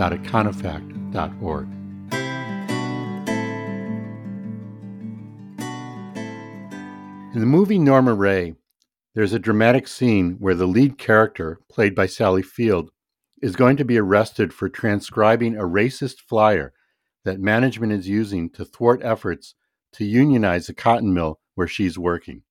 www.econofact.org. In the movie Norma Rae, there's a dramatic scene where the lead character, played by Sally Field, is going to be arrested for transcribing a racist flyer that management is using to thwart efforts to unionize the cotton mill where she's working.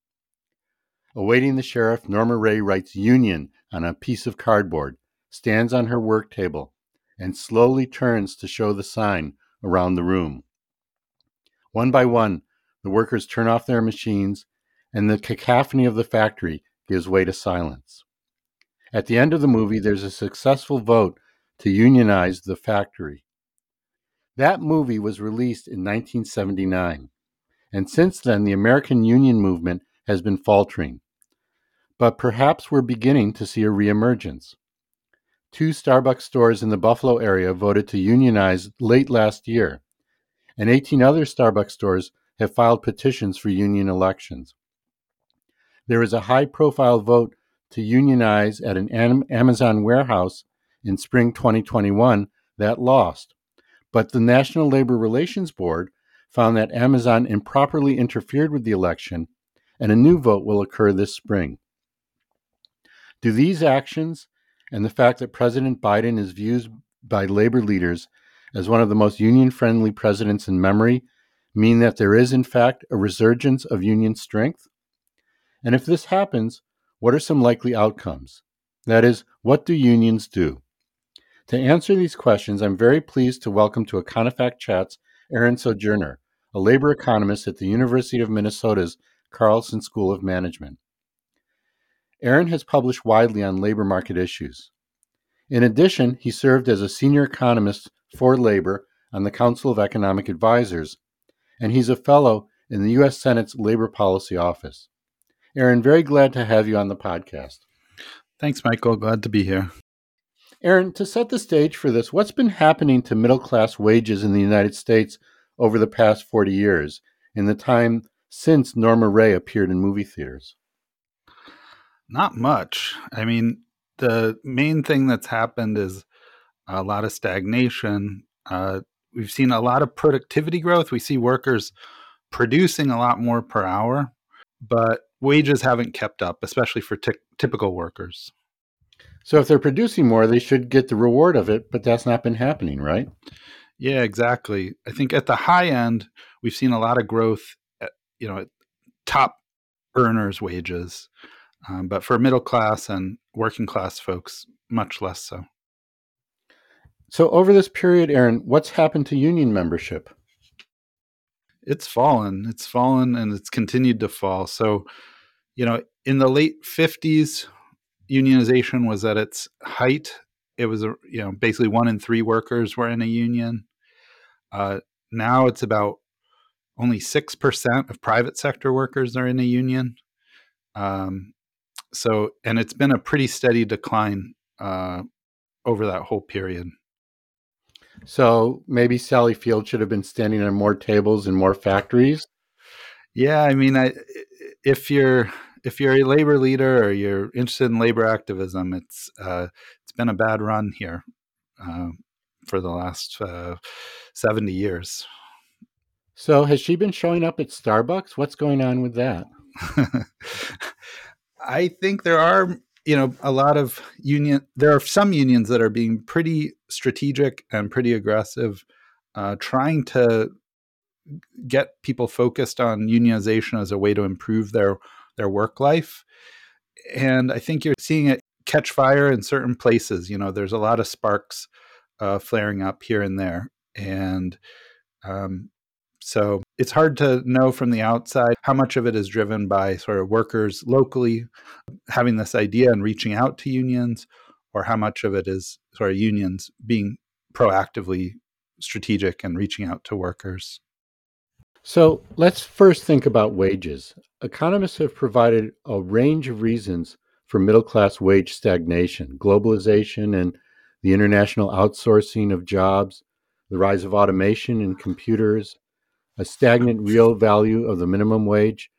Awaiting the sheriff, Norma Rae writes Union on a piece of cardboard, stands on her work table, and slowly turns to show the sign around the room. One by one, the workers turn off their machines, and the cacophony of the factory gives way to silence. At the end of the movie, there's a successful vote to unionize the factory. That movie was released in 1979, and since then, the American Union movement has been faltering. But perhaps we're beginning to see a reemergence. Two Starbucks stores in the Buffalo area voted to unionize late last year, and 18 other Starbucks stores have filed petitions for union elections. There is a high profile vote to unionize at an Amazon warehouse in spring 2021 that lost. But the National Labor Relations Board found that Amazon improperly interfered with the election, and a new vote will occur this spring. Do these actions and the fact that President Biden is viewed by labor leaders as one of the most union friendly presidents in memory mean that there is, in fact, a resurgence of union strength? And if this happens, what are some likely outcomes? That is, what do unions do? To answer these questions, I'm very pleased to welcome to Econofact Chats Aaron Sojourner, a labor economist at the University of Minnesota's Carlson School of Management. Aaron has published widely on labor market issues. In addition, he served as a senior economist for labor on the Council of Economic Advisers, and he's a fellow in the U.S. Senate's Labor Policy Office. Aaron, very glad to have you on the podcast. Thanks, Michael. Glad to be here. Aaron, to set the stage for this, what's been happening to middle class wages in the United States over the past 40 years, in the time since Norma Rae appeared in movie theaters? Not much. I mean, the main thing that's happened is a lot of stagnation. Uh, we've seen a lot of productivity growth. We see workers producing a lot more per hour, but wages haven't kept up, especially for t- typical workers. So if they're producing more, they should get the reward of it, but that's not been happening, right? Yeah, exactly. I think at the high end, we've seen a lot of growth, at, you know, top earners' wages. Um, but for middle class and working class folks, much less so. So, over this period, Aaron, what's happened to union membership? It's fallen. It's fallen and it's continued to fall. So, you know, in the late 50s, unionization was at its height. It was, a, you know, basically one in three workers were in a union. Uh, now it's about only 6% of private sector workers are in a union. Um, so, and it's been a pretty steady decline uh, over that whole period. So maybe Sally Field should have been standing on more tables in more factories. Yeah, I mean, I, if you're if you're a labor leader or you're interested in labor activism, it's uh, it's been a bad run here uh, for the last uh, seventy years. So has she been showing up at Starbucks? What's going on with that? I think there are, you know, a lot of union. There are some unions that are being pretty strategic and pretty aggressive, uh, trying to get people focused on unionization as a way to improve their their work life. And I think you're seeing it catch fire in certain places. You know, there's a lot of sparks uh, flaring up here and there, and um, so it's hard to know from the outside how much of it is driven by sort of workers locally having this idea and reaching out to unions, or how much of it is sort of unions being proactively strategic and reaching out to workers. So let's first think about wages. Economists have provided a range of reasons for middle class wage stagnation globalization and the international outsourcing of jobs, the rise of automation and computers, a stagnant real value of the minimum wage.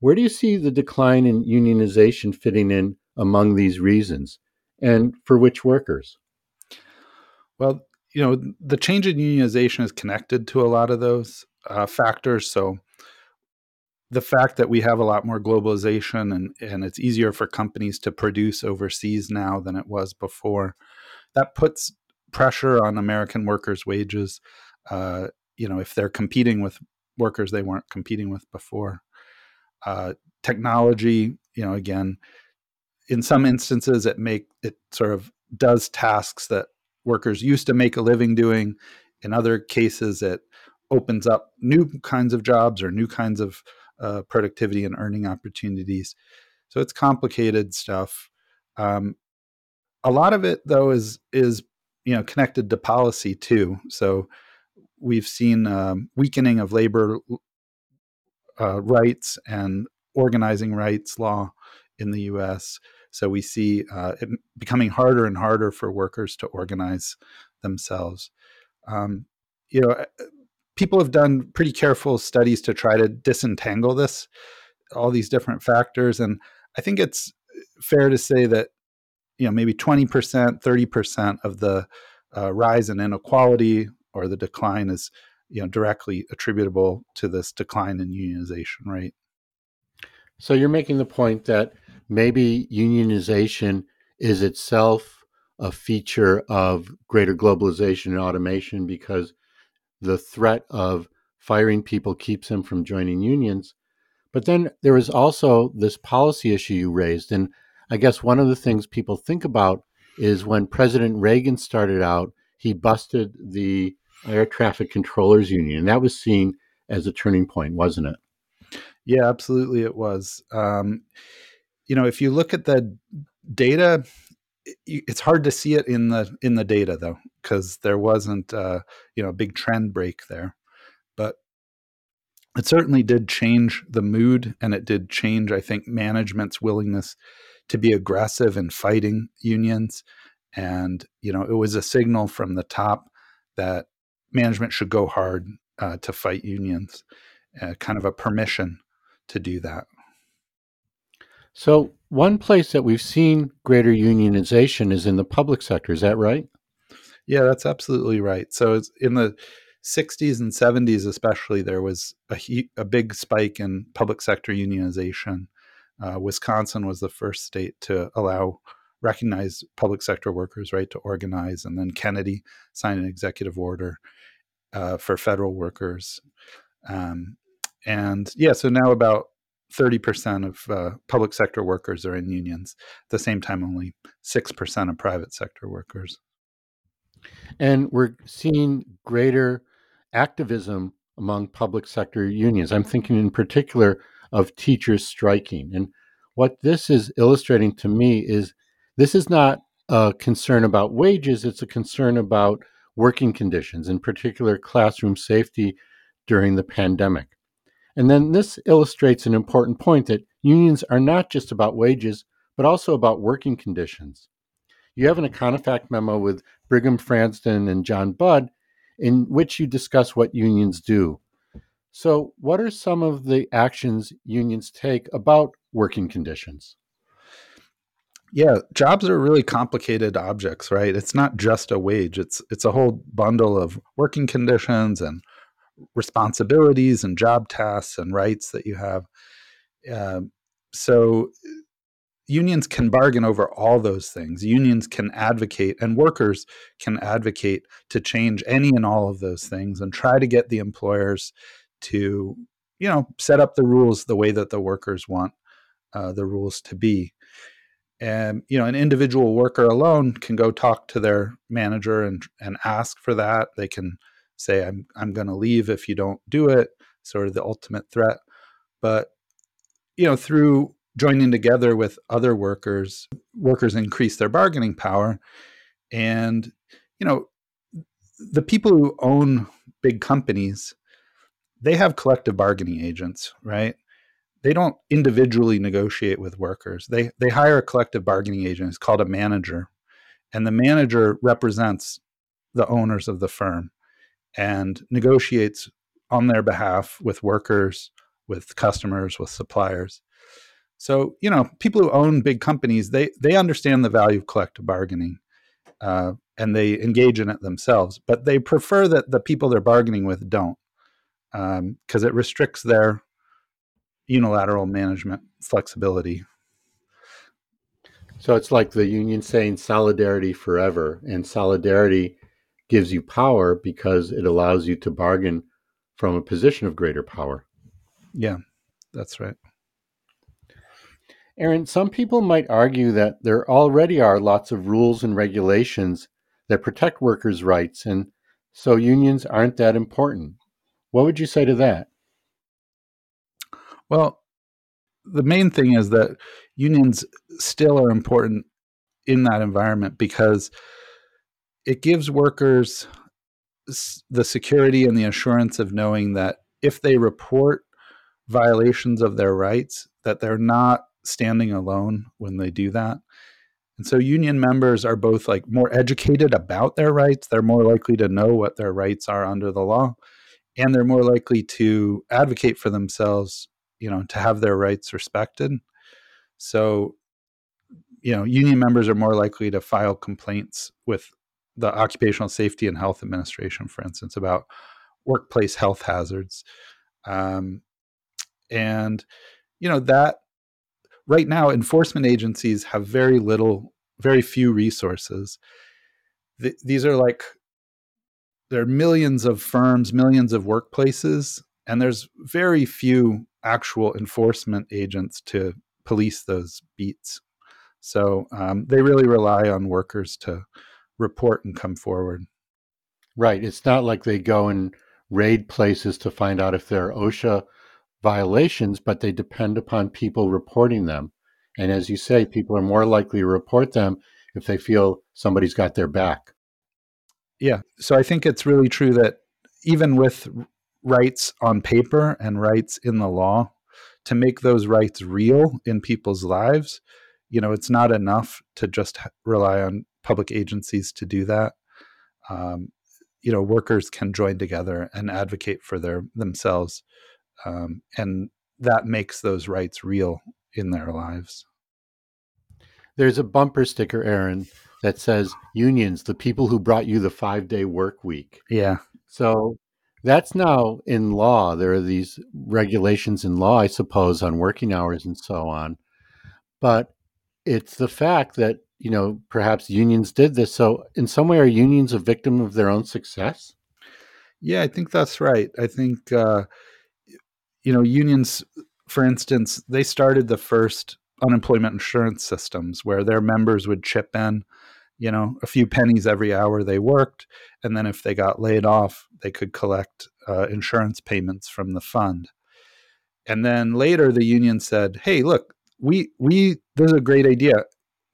Where do you see the decline in unionization fitting in among these reasons, and for which workers? Well, you know, the change in unionization is connected to a lot of those uh, factors. So, the fact that we have a lot more globalization and, and it's easier for companies to produce overseas now than it was before, that puts pressure on American workers' wages. Uh, you know, if they're competing with workers they weren't competing with before. Uh, technology, you know, again, in some instances, it make it sort of does tasks that workers used to make a living doing. In other cases, it opens up new kinds of jobs or new kinds of uh, productivity and earning opportunities. So it's complicated stuff. Um, a lot of it, though, is is you know connected to policy too. So we've seen um, weakening of labor uh, rights and organizing rights law in the U.S. So we see uh, it becoming harder and harder for workers to organize themselves. Um, you know, people have done pretty careful studies to try to disentangle this, all these different factors, and I think it's fair to say that you know maybe twenty percent, thirty percent of the uh, rise in inequality or the decline is you know directly attributable to this decline in unionization rate. So you're making the point that maybe unionization is itself a feature of greater globalization and automation because the threat of firing people keeps them from joining unions. But then there is also this policy issue you raised. And I guess one of the things people think about is when President Reagan started out, he busted the Air Traffic Controllers Union. That was seen as a turning point, wasn't it? Yeah, absolutely, it was. Um, you know, if you look at the data, it's hard to see it in the in the data though, because there wasn't uh, you know a big trend break there. But it certainly did change the mood, and it did change, I think, management's willingness to be aggressive in fighting unions. And you know, it was a signal from the top that management should go hard uh, to fight unions, uh, kind of a permission to do that. So, one place that we've seen greater unionization is in the public sector. Is that right? Yeah, that's absolutely right. So, in the 60s and 70s, especially, there was a, a big spike in public sector unionization. Uh, Wisconsin was the first state to allow recognize public sector workers' right to organize, and then Kennedy signed an executive order uh, for federal workers. Um, and yeah, so now about 30% of uh, public sector workers are in unions. At the same time, only 6% of private sector workers. And we're seeing greater activism among public sector unions. I'm thinking in particular of teachers striking. And what this is illustrating to me is this is not a concern about wages, it's a concern about working conditions, in particular classroom safety during the pandemic. And then this illustrates an important point that unions are not just about wages, but also about working conditions. You have an Econofact memo with Brigham Frandsen and John Budd in which you discuss what unions do. So, what are some of the actions unions take about working conditions? Yeah jobs are really complicated objects right? It's not just a wage it's it's a whole bundle of working conditions and responsibilities and job tasks and rights that you have. Uh, so unions can bargain over all those things. Unions can advocate and workers can advocate to change any and all of those things and try to get the employers to you know set up the rules the way that the workers want uh, the rules to be and you know an individual worker alone can go talk to their manager and and ask for that. They can say i'm i'm going to leave if you don't do it sort of the ultimate threat. But you know through joining together with other workers workers increase their bargaining power. And you know the people who own big companies, they have collective bargaining agents, right? They don't individually negotiate with workers. They they hire a collective bargaining agent. It's called a manager, and the manager represents the owners of the firm and negotiates on their behalf with workers, with customers, with suppliers. So you know, people who own big companies they they understand the value of collective bargaining, uh, and they engage in it themselves. But they prefer that the people they're bargaining with don't, because um, it restricts their unilateral management flexibility. So it's like the union saying solidarity forever, and solidarity gives you power because it allows you to bargain from a position of greater power. Yeah, that's right. Aaron, some people might argue that there already are lots of rules and regulations that protect workers' rights, and so unions aren't that important. What would you say to that? Well, the main thing is that unions still are important in that environment because it gives workers the security and the assurance of knowing that if they report violations of their rights that they're not standing alone when they do that. And so union members are both like more educated about their rights they're more likely to know what their rights are under the law and they're more likely to advocate for themselves you know to have their rights respected. So you know union members are more likely to file complaints with the occupational safety and health administration for instance about workplace health hazards. Um, and you know that right now enforcement agencies have very little very few resources. Th- these are like there are millions of firms millions of workplaces and there's very few actual enforcement agents to police those beats. So um, they really rely on workers to report and come forward. Right. It's not like they go and raid places to find out if there are OSHA violations, but they depend upon people reporting them. And as you say, people are more likely to report them if they feel somebody's got their back. Yeah. So I think it's really true that even with rights on paper and rights in the law to make those rights real in people's lives you know it's not enough to just rely on public agencies to do that. Um, you know workers can join together and advocate for their themselves um, and that makes those rights real in their lives. There's a bumper sticker aaron that says unions the people who brought you the five day work week. Yeah. So that's now in law. There are these regulations in law, I suppose, on working hours and so on. But it's the fact that, you know, perhaps unions did this. So, in some way, are unions a victim of their own success? Yeah, I think that's right. I think, uh, you know, unions, for instance, they started the first unemployment insurance systems where their members would chip in you know, a few pennies every hour they worked. And then if they got laid off, they could collect uh, insurance payments from the fund. And then later the union said, hey, look, we, we, this is a great idea.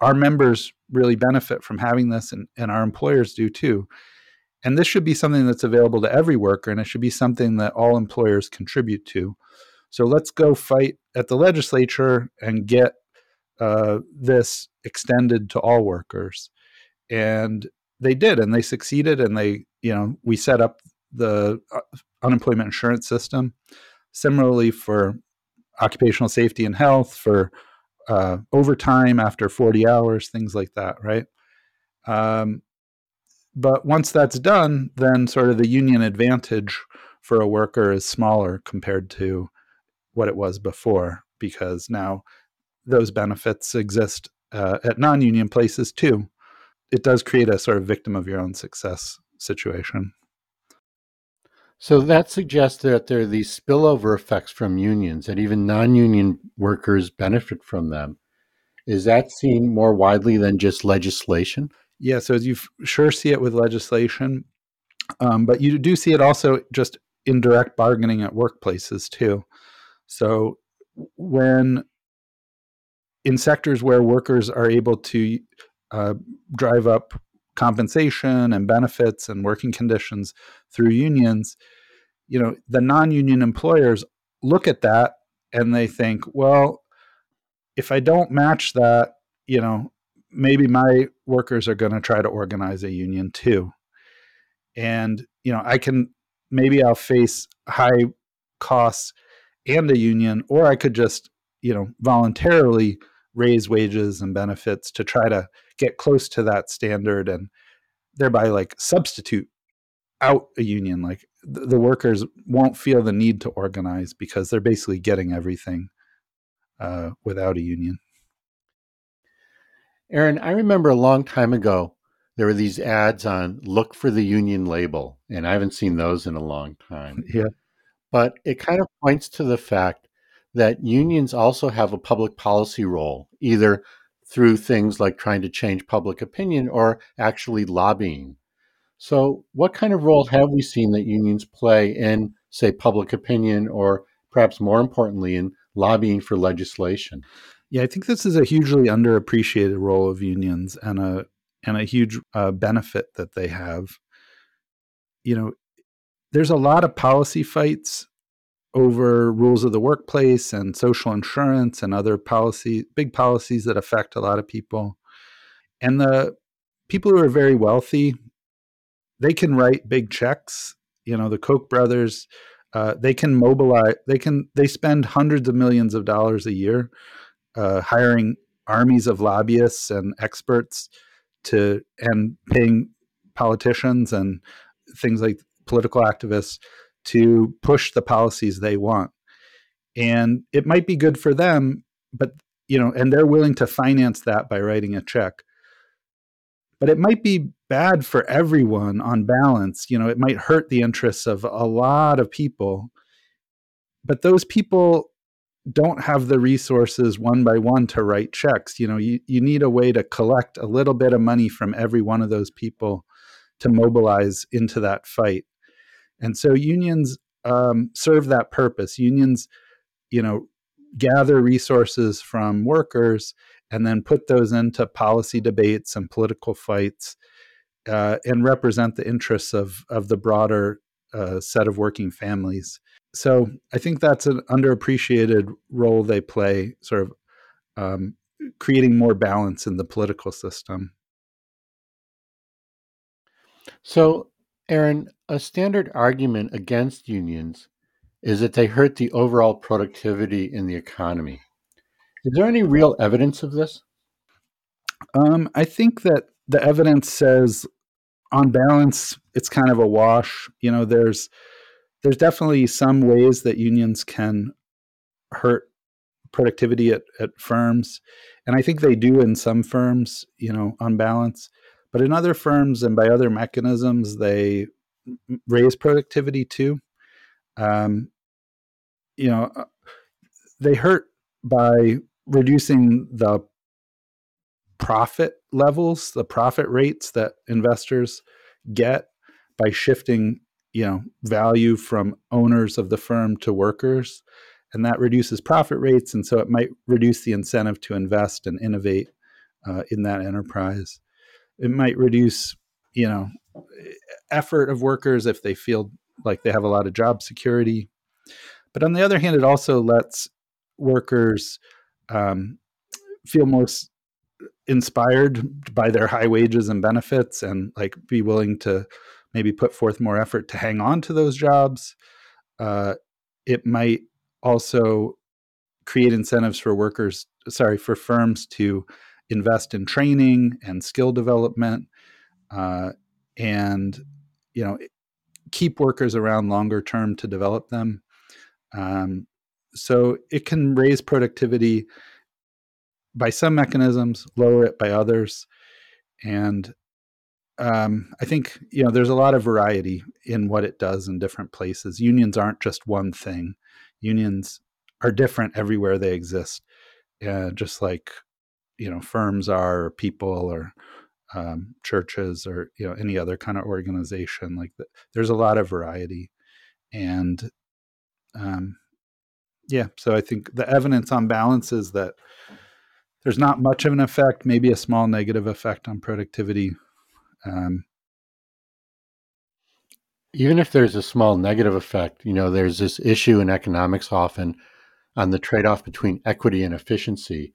Our members really benefit from having this, and, and our employers do too. And this should be something that's available to every worker, and it should be something that all employers contribute to. So let's go fight at the legislature and get uh, this extended to all workers and they did and they succeeded and they you know we set up the uh, unemployment insurance system. Similarly for occupational safety and health for uh, overtime after 40 hours things like that right? Um, but once that's done then sort of the union advantage for a worker is smaller compared to what it was before because now those benefits exist uh, at non-union places too it does create a sort of victim of your own success situation. So that suggests that there are these spillover effects from unions, and even non union workers benefit from them. Is that seen more widely than just legislation? Yeah, so as you sure see it with legislation, um, but you do see it also just in direct bargaining at workplaces too. So when in sectors where workers are able to uh, drive up compensation and benefits and working conditions through unions, you know, the non-union employers look at that and they think, well, if I don't match that, you know, maybe my workers are going to try to organize a union too. And, you know, I can maybe I'll face high costs and a union, or I could just, you know, voluntarily raise wages and benefits to try to get close to that standard and thereby like substitute out a union like the, the workers won't feel the need to organize because they're basically getting everything uh, without a union. Aaron i remember a long time ago there were these ads on look for the union label and i haven't seen those in a long time. Yeah. But it kind of points to the fact that unions also have a public policy role, either through things like trying to change public opinion or actually lobbying. So, what kind of role have we seen that unions play in, say, public opinion, or perhaps more importantly, in lobbying for legislation? Yeah, I think this is a hugely underappreciated role of unions and a and a huge uh, benefit that they have. You know, there's a lot of policy fights over rules of the workplace and social insurance and other policy big policies that affect a lot of people. And the people who are very wealthy they can write big checks. You know the koch brothers uh, they can mobilize they can they spend hundreds of millions of dollars a year uh, hiring armies of lobbyists and experts to and paying politicians and things like political activists to push the policies they want. And it might be good for them, but you know, and they're willing to finance that by writing a check. But it might be bad for everyone on balance. You know, it might hurt the interests of a lot of people. But those people don't have the resources one by one to write checks. You know, you, you need a way to collect a little bit of money from every one of those people to mobilize into that fight. And so unions um, serve that purpose. Unions, you know, gather resources from workers and then put those into policy debates and political fights uh, and represent the interests of, of the broader uh, set of working families. So I think that's an underappreciated role they play, sort of um, creating more balance in the political system. So Aaron, a standard argument against unions is that they hurt the overall productivity in the economy. Is there any real evidence of this? Um, I think that the evidence says, on balance, it's kind of a wash. You know, there's there's definitely some ways that unions can hurt productivity at, at firms, and I think they do in some firms. You know, on balance, but in other firms and by other mechanisms, they raise productivity too. Um, you know, uh, they hurt by reducing the profit levels, the profit rates that investors get by shifting, you know, value from owners of the firm to workers. And that reduces profit rates. And so it might reduce the incentive to invest and innovate uh, in that enterprise it might reduce you know effort of workers if they feel like they have a lot of job security. But on the other hand it also lets workers um, feel most inspired by their high wages and benefits and like be willing to maybe put forth more effort to hang on to those jobs. Uh, it might also create incentives for workers sorry for firms to invest in training and skill development uh, and you know keep workers around longer term to develop them. Um, so it can raise productivity by some mechanisms lower it by others. And um, i think you know there's a lot of variety in what it does in different places. Unions aren't just one thing. Unions are different everywhere they exist. Uh, just like you know firms are or people or um, churches or you know any other kind of organization like that there's a lot of variety and um, yeah so i think the evidence on balance is that there's not much of an effect maybe a small negative effect on productivity Um, Even if there's a small negative effect, you know, there's this issue in economics often on the trade off between equity and efficiency.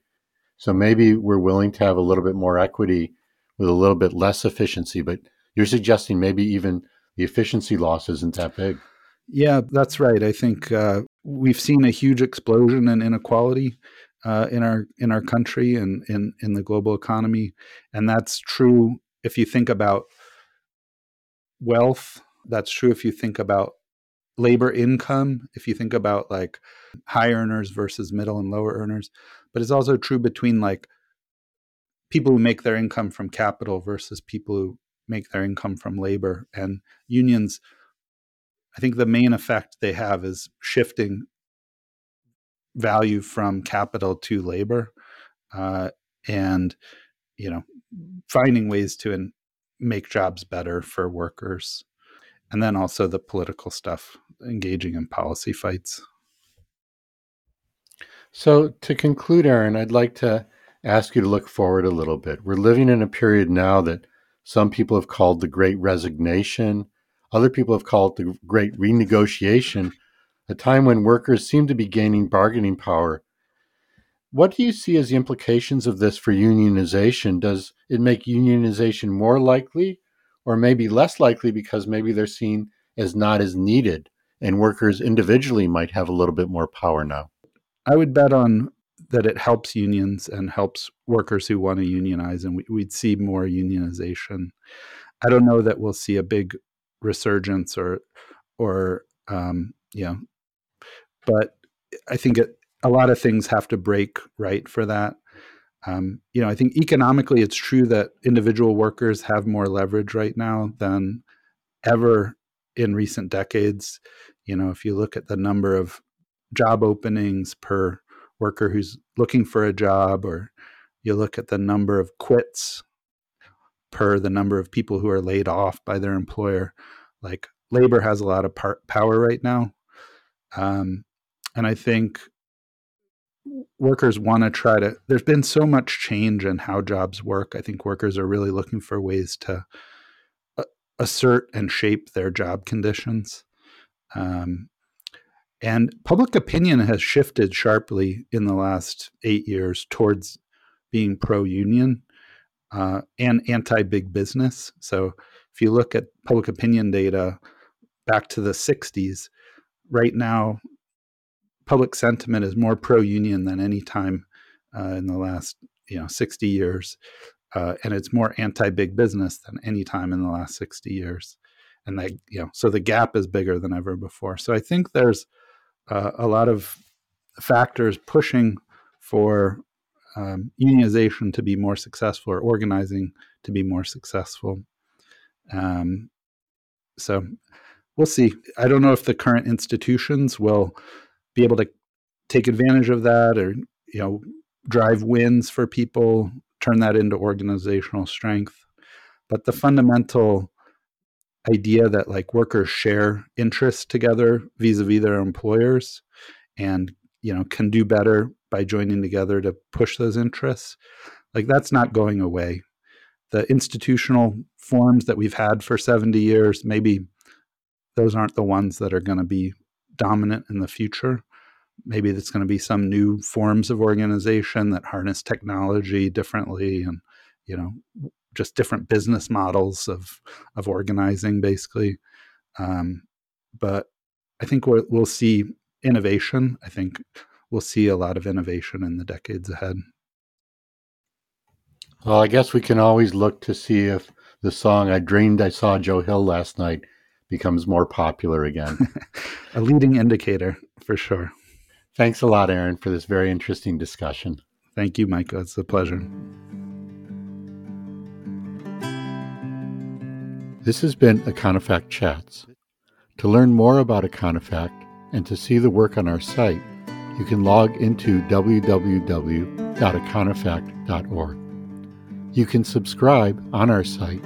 So maybe we're willing to have a little bit more equity with a little bit less efficiency, but you're suggesting maybe even the efficiency loss isn't that big. Yeah, that's right. I think uh, we've seen a huge explosion in inequality uh, in our in our country and in in the global economy, and that's true if you think about wealth. That's true if you think about labor income. If you think about like high earners versus middle and lower earners, but it's also true between like people who make their income from capital versus people who make their income from labor and unions I think the main effect they have is shifting value from capital to labor, uh, and you know, finding ways to in, make jobs better for workers, and then also the political stuff, engaging in policy fights. So, to conclude, Aaron, I'd like to ask you to look forward a little bit. We're living in a period now that some people have called the Great Resignation other people have called the great renegotiation, a time when workers seem to be gaining bargaining power. What do you see as the implications of this for unionization? Does it make unionization more likely or maybe less likely because maybe they're seen as not as needed and workers individually might have a little bit more power now? I would bet on that it helps unions and helps workers who want to unionize, and we'd see more unionization. I don't know that we'll see a big resurgence or or um, yeah. But i think it, a lot of things have to break right for that. Um, you know i think economically it's true that individual workers have more leverage right now than ever in recent decades. You know if you look at the number of job openings per worker who's looking for a job or you look at the number of quits per the number of people who are laid off by their employer. Like labor has a lot of par- power right now. Um, and I think workers want to try to, there's been so much change in how jobs work. I think workers are really looking for ways to uh, assert and shape their job conditions. Um, and public opinion has shifted sharply in the last eight years towards being pro union uh, and anti big business. So if you look at public opinion data back to the 60s, right now, public sentiment is more pro union than any time uh, in the last you know 60 years. Uh, and it's more anti big business than any time in the last 60 years. And that, you know, so the gap is bigger than ever before. So I think there's uh, a lot of factors pushing for um, unionization to be more successful or organizing to be more successful. Um, so we'll see. I don't know if the current institutions will be able to take advantage of that or you know drive wins for people, turn that into organizational strength. But the fundamental idea that like workers share interests together vis-a-vis their employers and you know can do better by joining together to push those interests like that's not going away. The institutional forms that we've had for 70 years maybe those aren't the ones that are going to be dominant in the future. Maybe it's going to be some new forms of organization that harness technology differently and you know just different business models of of organizing basically. Um, but i think we'll, we'll see innovation. I think we'll see a lot of innovation in the decades ahead. Well i guess we can always look to see if the song i dreamed i saw joe hill last night becomes more popular again. A leading indicator for sure. Thanks a lot aaron for this very interesting discussion. Thank you michael. It's a pleasure This has been Econofact Chats. To learn more about Econofact and to see the work on our site, you can log into www.econofact.org. You can subscribe on our site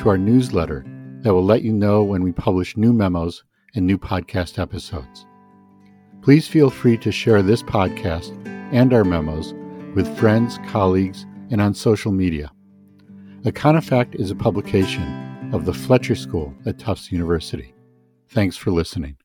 to our newsletter that will let you know when we publish new memos and new podcast episodes. Please feel free to share this podcast and our memos with friends, colleagues, and on social media. Econofact is a publication of the Fletcher School at Tufts University. Thanks for listening.